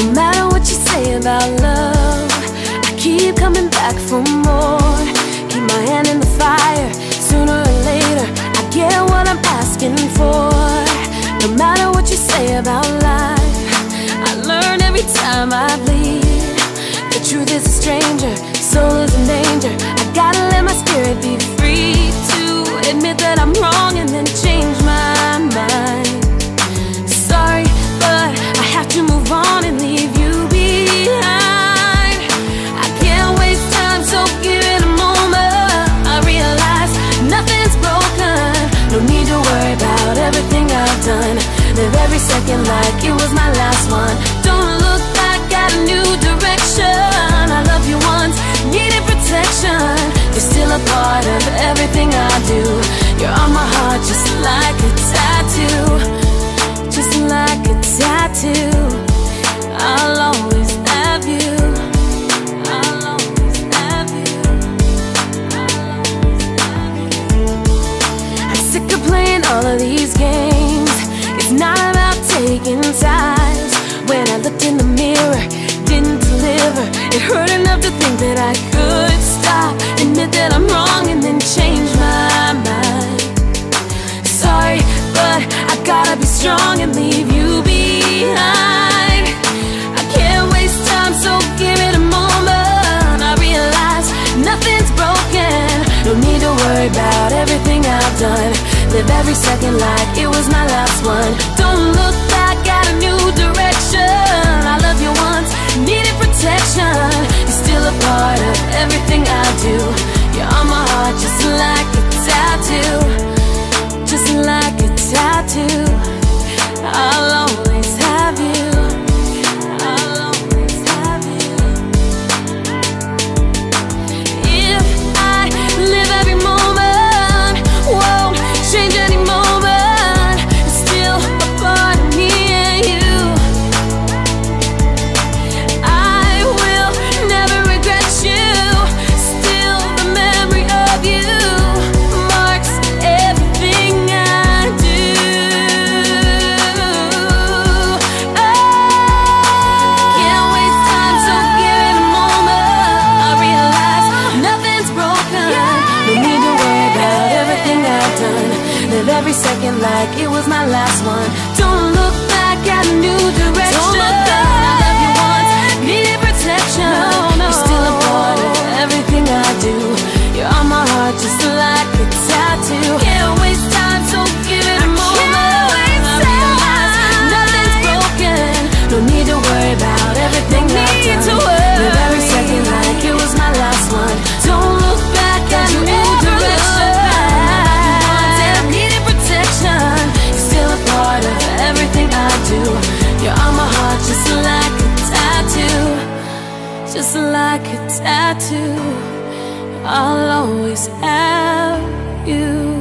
No matter what you say about love I keep coming back for more. Keep my hand in the fire Sooner or later I get what I'm asking for. No matter what you say about life I learn every time I bleed. The truth is a stranger Soul is in danger Live every second like it was my last one. Ties. When I looked in the mirror, didn't deliver. It hurt enough to think that I could stop, admit that I'm wrong, and then change my mind. Sorry, but I gotta be strong and leave you behind. I can't waste time, so give it a moment. I realize nothing's broken. No need to worry about everything I've done. Live every second like it was my last one. Don't tattoo. Live every second like it was my last one. Don't look back at a new direction. Just like a tattoo. I'll always have you.